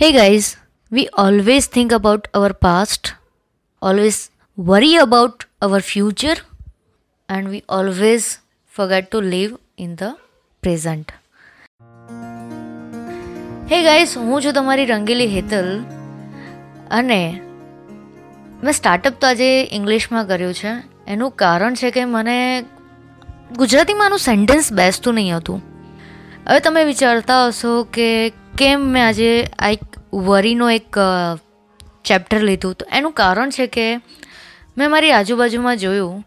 Hey guys, we always think about our past, always worry about our future, and we always forget to live in the present. Hey guys હું છું તમારી રંગીલી હેતલ અને મેં startup તો આજે ઇંગ્લિશમાં કર્યું છે એનું કારણ છે કે મને ગુજરાતીમાં આનું સેન્ટેન્સ બેસતું નહીં હતું હવે તમે વિચારતા હશો કે કેમ મેં આજે આ એક વરીનો એક ચેપ્ટર લીધું. તો એનું કારણ છે કે મેં મારી આજુબાજુમાં જોયું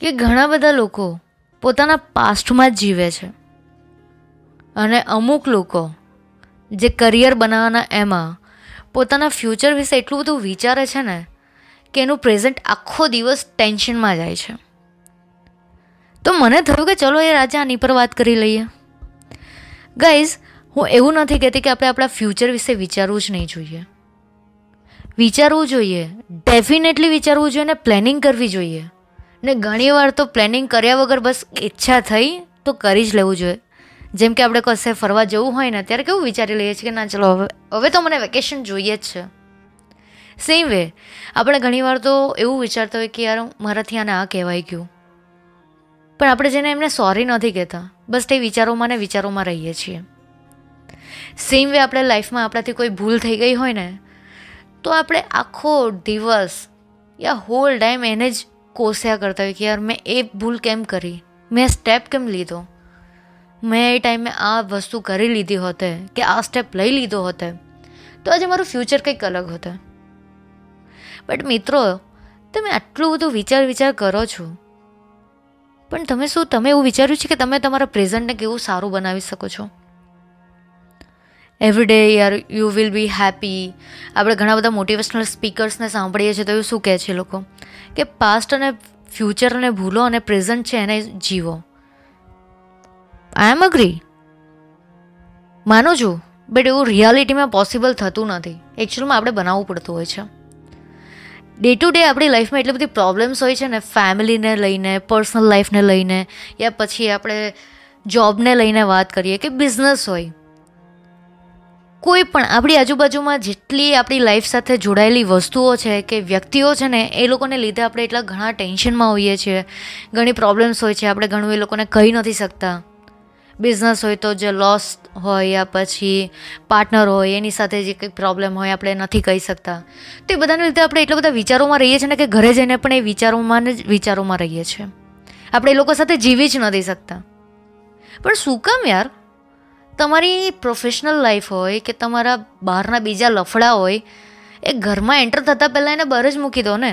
કે ઘણા બધા લોકો પોતાના પાસ્ટમાં જ જીવે છે. અને અમુક લોકો જે કરિયર બનાવવાના એમાં પોતાના ફ્યુચર વિશે એટલું બધું વિચારે છે ને કે એનું પ્રેઝન્ટ આખો દિવસ ટેન્શનમાં જાય છે. તો મને થયું કે ચલો એ રાજા આની પર વાત કરી લઈએ. ગાઈઝ હું એવું નથી કહેતી કે આપણે આપણા ફ્યુચર વિશે વિચારવું જ નહીં જોઈએ. વિચારવું જોઈએ. ડેફિનેટલી વિચારવું જોઈએ ને પ્લેનિંગ કરવી જોઈએ. ને ઘણીવાર તો પ્લેનિંગ કર્યા વગર બસ ઈચ્છા થઈ તો કરી જ લેવું જોઈએ. જેમ કે આપણે કશે ફરવા જવું હોય ને ત્યારે કેવું વિચારી લઈએ છીએ કે ના, ચલો, હવે હવે તો મને વેકેશન જોઈએ જ છે. સેમ વે આપણે ઘણીવાર તો એવું વિચારતા હોય કે યાર, મારાથી આને આ કહેવાય ગયું. પણ આપણે જેને એમને સોરી નથી કહેતા, બસ તે વિચારોમાં ને વિચારોમાં રહીએ છીએ. સેમ વે આપણે લાઈફમાં આપણાથી કોઈ ભૂલ થઈ ગઈ હોય ને, તો આપણે આખો દિવસ યા હોલ ટાઈમ એને જ કોસ્યા કરતા હોય કે યાર મેં એ ભૂલ કેમ કરી? મેં સ્ટેપ કેમ લીધો? મેં એ ટાઈમે આ વસ્તુ કરી લીધી હોતે કે આ સ્ટેપ લઈ લીધો હોતે? તો આજે મારું ફ્યુચર કંઈક અલગ હોતે. બટ મિત્રો, તમે આટલું બધું વિચાર વિચાર કરો છો. પણ તમે શું, તમે એવું વિચાર્યું છે કે તમે તમારા પ્રેઝન્ટને કેવું સારું બનાવી શકો છો? એવરી ડે યાર યુ વિલ બી હેપી આપણે ઘણા બધા મોટિવેશનલ સ્પીકર્સને સાંભળીએ છીએ તો એવું શું કહે છે લોકો? કે પાસ્ટ અને ફ્યુચરને ભૂલો અને પ્રેઝન્ટ છે એને જીવો. આઈ એમ અગ્રી માનું છું બટ એવું રિયાલિટીમાં પોસિબલ થતું નથી. એકચ્યુઅલમાં આપણે બનાવવું પડતું હોય છે. ડે ટુ ડે આપણી લાઈફમાં એટલી બધી પ્રોબ્લેમ્સ હોય છે ને ફેમિલીને લઈને પર્સનલ લાઈફને લઈને, યા પછી આપણે જોબને લઈને વાત કરીએ કે બિઝનેસ હોય. કોઈ પણ આપણી આજુબાજુમાં જેટલી આપણી લાઈફ સાથે જોડાયેલી વસ્તુઓ છે કે વ્યક્તિઓ છે ને, એ લોકોને લીધે આપણે એટલા ઘણા ટેન્શનમાં હોઈએ છીએ. ઘણી પ્રોબ્લેમ્સ હોય છે, આપણે ઘણું એ લોકોને કહી નથી શકતા. બિઝનેસ હોય તો જે લોસ હોય યા પછી પાર્ટનર હોય, એની સાથે જે કંઈક પ્રોબ્લેમ હોય, આપણે નથી કહી શકતા. તો એ બધાને લીધે આપણે એટલા બધા વિચારોમાં રહીએ છીએ ને કે ઘરે જઈને પણ એ વિચારોમાં જ વિચારોમાં રહીએ છીએ. આપણે એ લોકો સાથે જીવી જ નથી શકતા. પણ શું કામ યાર? તમારી પ્રોફેશનલ લાઈફ હોય કે તમારા બહારના બીજા લફડા હોય, એ ઘરમાં એન્ટર થતાં પહેલાં એને બહાર જ મૂકી દો ને.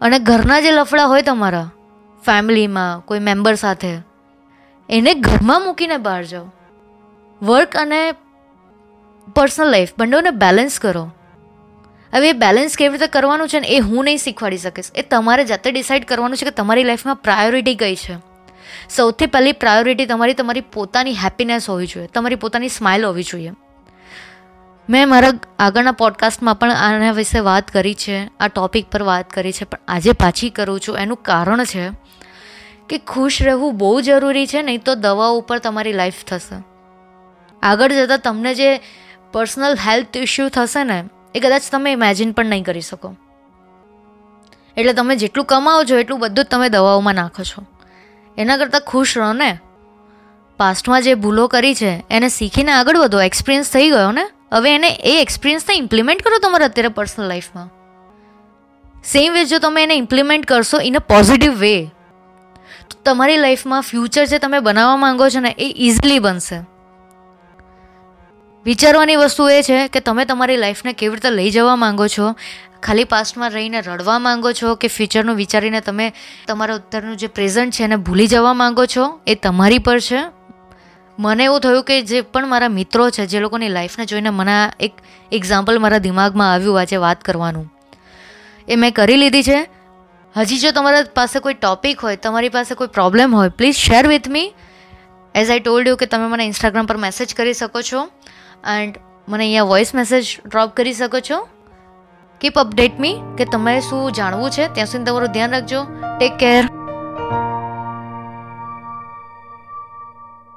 અને ઘરના જે લફડા હોય તમારા ફેમિલીમાં કોઈ મેમ્બર સાથે, એને ઘરમાં મૂકીને બહાર જાઓ. વર્ક અને પર્સનલ લાઈફ બંનેઓને બેલેન્સ કરો. હવે એ બેલેન્સ કેવી રીતે કરવાનું છે ને એ હું નહીં શીખવાડી શકીશ. એ તમારે જાતે ડિસાઇડ કરવાનું છે કે તમારી લાઈફમાં પ્રાયોરિટી કઈ છે. સૌથી પહેલી પ્રાયોરિટી તમારી તમારી પોતાની હેપીનેસ હોવી જોઈએ. તમારી પોતાની સ્માઇલ હોવી જોઈએ. મેં મારા આગળના પોડકાસ્ટમાં પણ આના વિશે વાત કરી છે, આ ટોપિક પર વાત કરી છે, પણ આજે પાછી કરું છું. એનું કારણ છે કે ખુશ રહેવું બહુ જરૂરી છે, નહીં તો દવાઓ ઉપર તમારી લાઈફ થશે. આગળ જતાં તમને જે પર્સનલ હેલ્થ ઇશ્યુ થશે ને, એ કદાચ તમે ઇમેજિન પણ નહીં કરી શકો. એટલે તમે જેટલું કમાવો છો એટલું બધું જ તમે દવાઓમાં નાખો છો. એના કરતાં ખુશ રહો ને. પાસ્ટમાં જે ભૂલો કરી છે, એને શીખીને આગળ વધો. એક્સપિરિયન્સ થઈ ગયો ને? હવે એને એ એક્સપિરિયન્સને ઇમ્પ્લિમેન્ટ કરો તમારા અત્યારે પર્સનલ લાઈફમાં સેમ વે જો તમે એને ઇમ્પ્લિમેન્ટ કરશો ઇન અ પોઝિટિવ વે તો તમારી લાઈફમાં ફ્યુચર જે તમે બનાવવા માંગો છો ને, એ ઇઝીલી બનશે. વિચારવાની વસ્તુ એ છે કે તમે તમારી લાઈફને કેવી રીતે લઈ જવા માંગો છો ખાલી પાસ્ટમાં રહીને રડવા માંગો છો કે ફ્યુચરનું વિચારીને તમે તમારા અત્યારનું જે પ્રેઝન્ટ છે એને ભૂલી જવા માંગો છો? એ તમારી પર છે? મને એવું થયું કે જે પણ મારા મિત્રો છે, જે લોકોની લાઈફને જોઈને મને એક એક્ઝામ્પલ મારા દિમાગમાં આવ્યું આજે વાત કરવાનું. એ મેં કરી લીધી છે. હજી જો તમારા પાસે કોઈ ટોપિક હોય, તમારી પાસે કોઈ પ્રોબ્લેમ હોય please share with me as I told you કે તમે મને ઇન્સ્ટાગ્રામ પર મેસેજ કરી શકો છો. એન્ડ મને અહીંયા વોઇસ મેસેજ ડ્રોપ કરી શકો છો. કીપ અપડેટ મી કે તમારે શું જાણવું છે? ત્યાં સુધી તમારું ધ્યાન રાખજો. Take care